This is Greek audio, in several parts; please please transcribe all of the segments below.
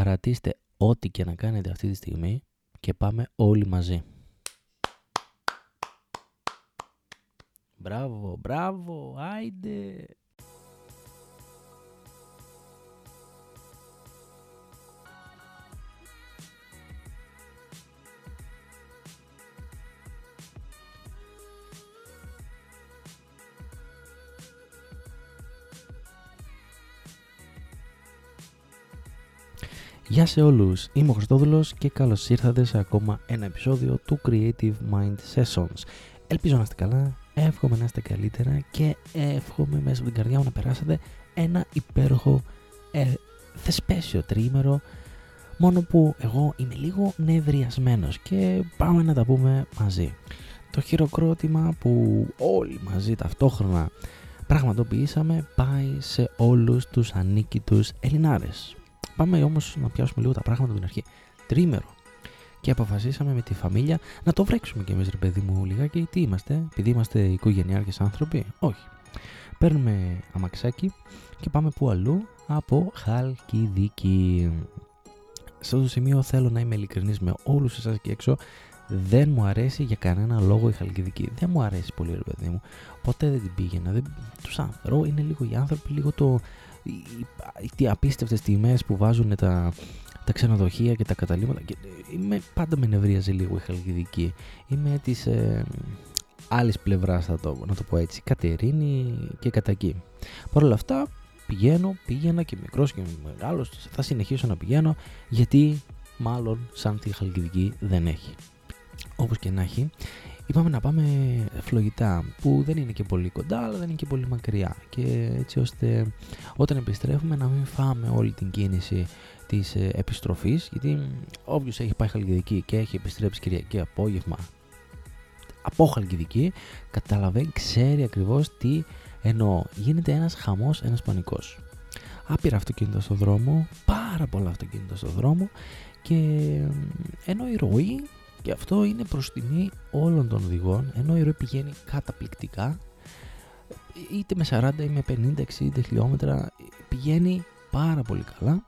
Παρατήστε ό,τι και να κάνετε αυτή τη στιγμή και πάμε όλοι μαζί. Μπράβο, μπράβο, άιντε. Γεια σε όλους, είμαι ο Χριστόδουλος και καλώς ήρθατε σε ακόμα ένα επεισόδιο του Creative Mind Sessions. Ελπίζω να είστε καλά, εύχομαι να είστε καλύτερα και εύχομαι μέσα από την καρδιά μου να περάσετε ένα υπέροχο ε, θεσπέσιο τρίμερο μόνο που εγώ είμαι λίγο νευριασμένος και πάμε να τα πούμε μαζί. Το χειροκρότημα που όλοι μαζί ταυτόχρονα πραγματοποιήσαμε πάει σε όλους τους ανίκητους Ελληνάρες Πάμε όμως να πιάσουμε λίγο τα πράγματα από την αρχή. Τρίμερο. Και αποφασίσαμε με τη φαμίλια να το βρέξουμε κι εμείς, ρε παιδί μου, λιγάκι. Τι είμαστε, επειδή είμαστε οικογενειάρχες άνθρωποι; Όχι. Παίρνουμε αμαξάκι και πάμε που αλλού από Χαλκιδική. Σε αυτό το σημείο θέλω να είμαι ειλικρινής με όλους εσάς εκεί έξω. Δεν μου αρέσει για κανένα λόγο η Χαλκιδική. Δεν μου αρέσει πολύ, ρε παιδί μου. Ποτέ δεν την πήγαινα. Δεν... Τους άνθρωπου είναι λίγο οι άνθρωποι, λίγο το, οι απίστευτες τιμές που βάζουν τα, τα ξενοδοχεία και τα καταλήμματα και είμαι, πάντα με νευρίαζε λίγο η Χαλκιδική. Είμαι της ε, άλλης πλευράς θα το, να το πω έτσι Κατερίνη και Κατακή. Παρ' όλα αυτά πηγαίνω, πήγαινα και μικρός και μεγάλος θα συνεχίσω να πηγαίνω γιατί μάλλον σαν τη Χαλκιδική δεν έχει. Όπως και να έχει είπαμε να πάμε φλογητά που δεν είναι και πολύ κοντά αλλά δεν είναι και πολύ μακριά και έτσι ώστε όταν επιστρέφουμε να μην φάμε όλη την κίνηση της ε, επιστροφής γιατί όποιος έχει πάει Χαλκιδική και έχει επιστρέψει Κυριακή απόγευμα από Χαλκιδική καταλαβαίνει, ξέρει ακριβώς τι εννοώ. Γίνεται ένας χαμός, ένας πανικός. Άπειρα αυτοκίνητα στο δρόμο, πάρα πολλά αυτοκίνητα στο δρόμο και ενώ η ροή και αυτό είναι προς τιμή όλων των οδηγών, ενώ η ροή πηγαίνει καταπληκτικά, είτε με 40 ή με 50-60 χιλιόμετρα, πηγαίνει πάρα πολύ καλά.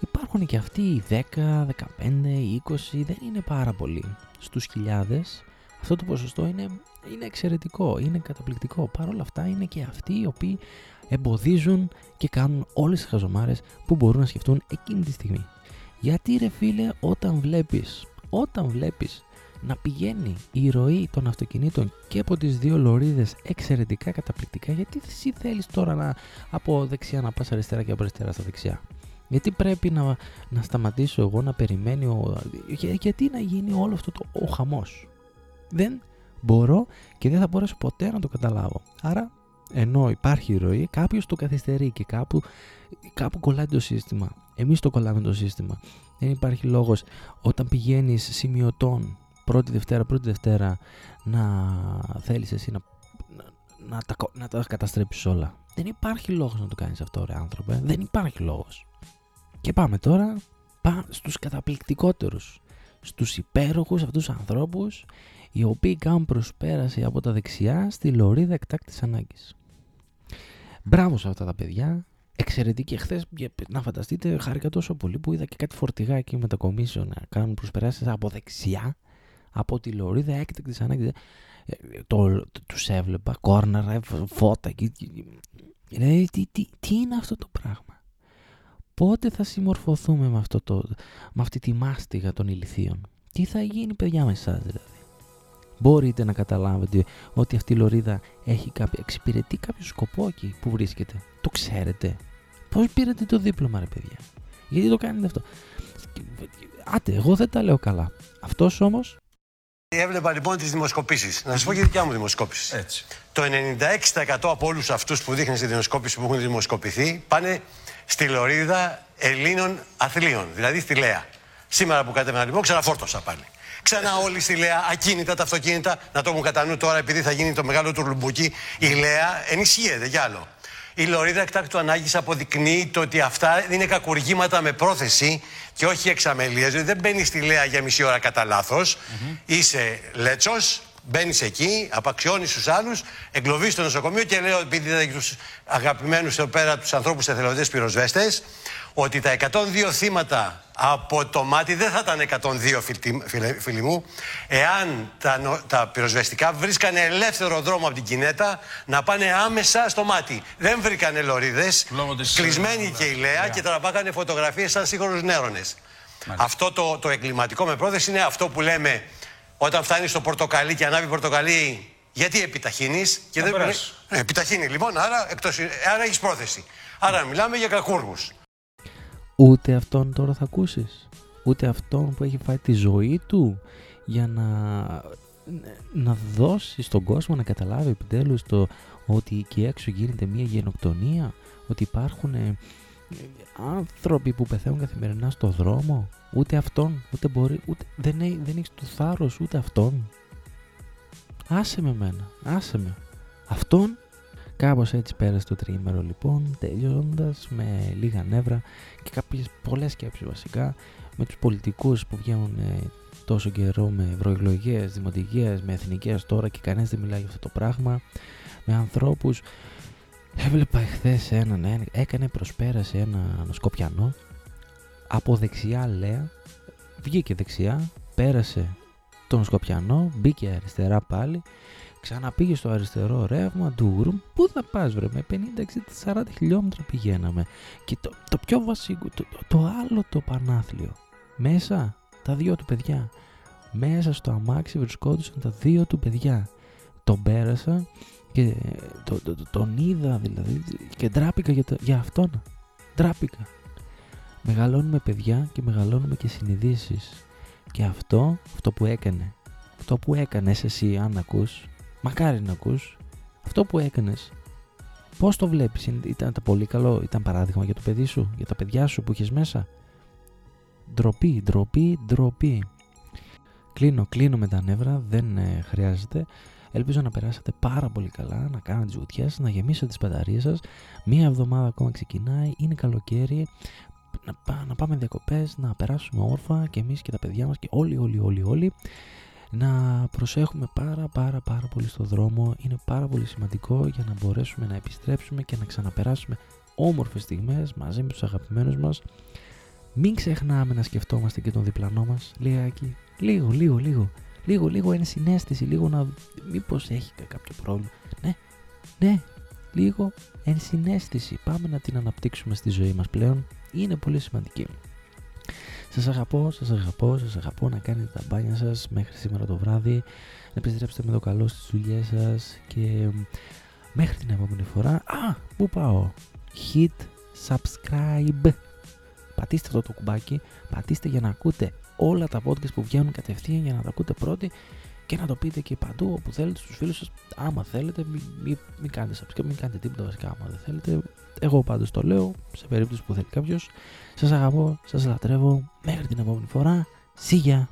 Υπάρχουν και αυτοί οι 10, 15, 20, δεν είναι πάρα πολύ. Στους χιλιάδες αυτό το ποσοστό είναι, είναι εξαιρετικό, είναι καταπληκτικό. Παρ' όλα αυτά είναι και αυτοί οι οποίοι εμποδίζουν και κάνουν όλες τις χαζομάρες που μπορούν να σκεφτούν εκείνη τη στιγμή. Γιατί ρε φίλε όταν βλέπεις όταν βλέπεις να πηγαίνει η ροή των αυτοκινήτων και από τις δύο λωρίδες εξαιρετικά καταπληκτικά γιατί εσύ θέλεις τώρα να, από δεξιά να πας αριστερά και από αριστερά στα δεξιά; Γιατί πρέπει να, να σταματήσω εγώ να περιμένει ο, γιατί να γίνει όλο αυτό το, ο χαμός; Δεν μπορώ και δεν θα μπορέσω ποτέ να το καταλάβω. Άρα ενώ υπάρχει ροή κάποιος το καθυστερεί και κάπου, κάπου κολλάει το σύστημα εμείς το κολλάμε το σύστημα δεν υπάρχει λόγος όταν πηγαίνεις σημειωτών πρώτη Δευτέρα, πρώτη Δευτέρα να θέλεις εσύ να, να, τα, να τα καταστρέψεις όλα. Δεν υπάρχει λόγος να το κάνεις αυτό ρε άνθρωπε. Δεν υπάρχει λόγος. Και πάμε τώρα πάμε στους καταπληκτικότερους. Στους υπέροχους αυτούς τους ανθρώπους οι οποίοι κάνουν προσπέραση από τα δεξιά στη λωρίδα εκτάκτης ανάγκης. Μπράβο σε αυτά τα παιδιά εξαιρετική. Χθες, να φανταστείτε, χάρηκα τόσο πολύ που είδα και κάτι φορτηγά εκεί με τα κομίσιο να κάνουν προσπεράσεις από δεξιά, από τη λωρίδα έκτακτης ανάγκη. Ε, το, τους έβλεπα, κόρναρα, φώτα εκεί. Δηλαδή, τι, τι, τι είναι αυτό το πράγμα; Πότε θα συμμορφωθούμε με, αυτό το, με αυτή τη μάστιγα των ηλιθείων. Τι θα γίνει παιδιά με εσάς δηλαδή; Μπορείτε να καταλάβετε ότι αυτή η λωρίδα έχει κάποιο, εξυπηρετεί κάποιο σκοπό εκεί που βρίσκεται. Το ξέρετε. Πώς πήρατε το δίπλωμα, ρε παιδιά; Γιατί το κάνετε αυτό; Άτε, εγώ δεν τα λέω καλά. Αυτός όμω. Έβλεπα λοιπόν τις δημοσκοπήσεις. Να σας πω και δικιά μου δημοσκόπηση. Έτσι. Το 96% από όλους αυτούς που δείχνει στη δημοσκόπηση που έχουν δημοσκοπηθεί πάνε στη λωρίδα Ελλήνων αθλίων, δηλαδή στη Λέα. Σήμερα που κατέβαινα λοιπόν, ξαναφόρτωσα πάλι. Ξανά όλοι στη Λέα, ακίνητα τα αυτοκίνητα, να το έχουν κατά νου τώρα επειδή θα γίνει το μεγάλο τουρλουμπούκι. Η Λέα ενισχύεται κι άλλο. Η Λωρίδα εκτάκτου ανάγκης αποδεικνύει το ότι αυτά είναι κακουργήματα με πρόθεση και όχι εξαμελίε. Δηλαδή δεν μπαίνει στη Λέα για μισή ώρα κατά λάθος. Είσαι λέτσος, Μπαίνεις εκεί, απαξιώνεις τους άλλους, εγκλωβίζεις στο νοσοκομείο και λέω, επειδή είδα τους αγαπημένους εδώ πέρα, τους ανθρώπους εθελοντές πυροσβέστες, ότι τα 102 θύματα από το μάτι δεν θα ήταν 102 φίλοι μου, εάν τα, τα πυροσβεστικά βρίσκανε ελεύθερο δρόμο από την κινέτα να πάνε άμεσα στο μάτι. Δεν βρήκανε λωρίδες, κλεισμένοι και η Λέα και τραβάγανε φωτογραφίες σαν σύγχρονους νέρονε. Αυτό το, το εγκληματικό με πρόθεση είναι αυτό που λέμε όταν φτάνεις στο πορτοκαλί και ανάβει πορτοκαλί, γιατί επιταχύνεις. Και δεν ε, επιταχύνει λοιπόν, άρα, εκτός, άρα έχεις πρόθεση. Άρα μιλάμε για κακούργους. Ούτε αυτόν τώρα θα ακούσεις. Ούτε αυτόν που έχει φάει τη ζωή του για να, να δώσει στον κόσμο να καταλάβει επιτέλους το ότι εκεί έξω γίνεται μια γενοκτονία, ότι υπάρχουν ε, άνθρωποι που πεθαίνουν καθημερινά στο δρόμο, ούτε αυτόν, ούτε μπορεί, ούτε, δεν, έχει, δεν έχεις το θάρρος ούτε αυτόν. Άσε με μένα, άσε με. Αυτόν Κάπως έτσι πέρασε το τριήμερο λοιπόν, τελειώνοντας με λίγα νεύρα και κάποιες πολλές σκέψεις βασικά με τους πολιτικούς που βγαίνουν ε, τόσο καιρό με ευρωεκλογές, δημοτικές, με εθνικές τώρα και κανένας δεν μιλάει για αυτό το πράγμα, με ανθρώπους Έβλεπα εχθές έναν, ε, έκανε προσπέρασε ένα Σκοπιανό από δεξιά λέει, βγήκε δεξιά, πέρασε τον Σκοπιανό, μπήκε αριστερά πάλι, ξαναπήγε στο αριστερό ρεύμα του Γρουμ. Πού θα πας βρε, με 50, 60, 40 χιλιόμετρα πηγαίναμε. Και το, το πιο βασικό, το, το, άλλο το πανάθλιο, μέσα τα δύο του παιδιά. Μέσα στο αμάξι βρισκόντουσαν τα δύο του παιδιά. Τον πέρασα και το, το, το, τον είδα δηλαδή και ντράπηκα για, το, για αυτόν. Ντράπηκα. Μεγαλώνουμε παιδιά και μεγαλώνουμε και συνειδήσεις. Και αυτό, αυτό που έκανε, αυτό που έκανες εσύ αν ακούς, μακάρι να ακούς, αυτό που έκανες, πώς το βλέπεις, ήταν το πολύ καλό, ήταν παράδειγμα για το παιδί σου, για τα παιδιά σου που έχεις μέσα; Ντροπή, ντροπή, ντροπή. Κλείνω, κλείνω με τα νεύρα, δεν ε, χρειάζεται. Ελπίζω να περάσετε πάρα πολύ καλά, να κάνετε τις βουτιές, να γεμίσετε τις μπαταρίες σας. Μία εβδομάδα ακόμα ξεκινάει, είναι καλοκαίρι, να, να πάμε διακοπές, να περάσουμε όρφα και εμείς και τα παιδιά μας και όλοι, όλοι, όλοι, όλοι. Να προσέχουμε πάρα πάρα πάρα πολύ στο δρόμο, είναι πάρα πολύ σημαντικό για να μπορέσουμε να επιστρέψουμε και να ξαναπεράσουμε όμορφες στιγμές μαζί με τους αγαπημένους μας. Μην ξεχνάμε να σκεφτόμαστε και τον διπλανό μας, λιγάκι, λίγο, λίγο, λίγο λίγο, λίγο ενσυναίσθηση, λίγο να μήπως έχει κάποιο πρόβλημα. Ναι, ναι, λίγο ενσυναίσθηση. Πάμε να την αναπτύξουμε στη ζωή μας πλέον. Είναι πολύ σημαντική. Σας αγαπώ, σας αγαπώ, σας αγαπώ να κάνετε τα μπάνια σας μέχρι σήμερα το βράδυ, να επιστρέψετε με το καλό στις δουλειές σας και μέχρι την επόμενη φορά. Α, πού πάω; Hit subscribe. Πατήστε αυτό το κουμπάκι, πατήστε για να ακούτε όλα τα podcast που βγαίνουν κατευθείαν για να τα ακούτε πρώτοι και να το πείτε και παντού όπου θέλετε στους φίλους σας. Άμα θέλετε, μην, μην, μην κάνετε subscribe, μην κάνετε τίποτα βασικά άμα δεν θέλετε. Εγώ πάντως το λέω, σε περίπτωση που θέλει κάποιος. Σας αγαπώ, σας λατρεύω, μέχρι την επόμενη φορά. Σίγια!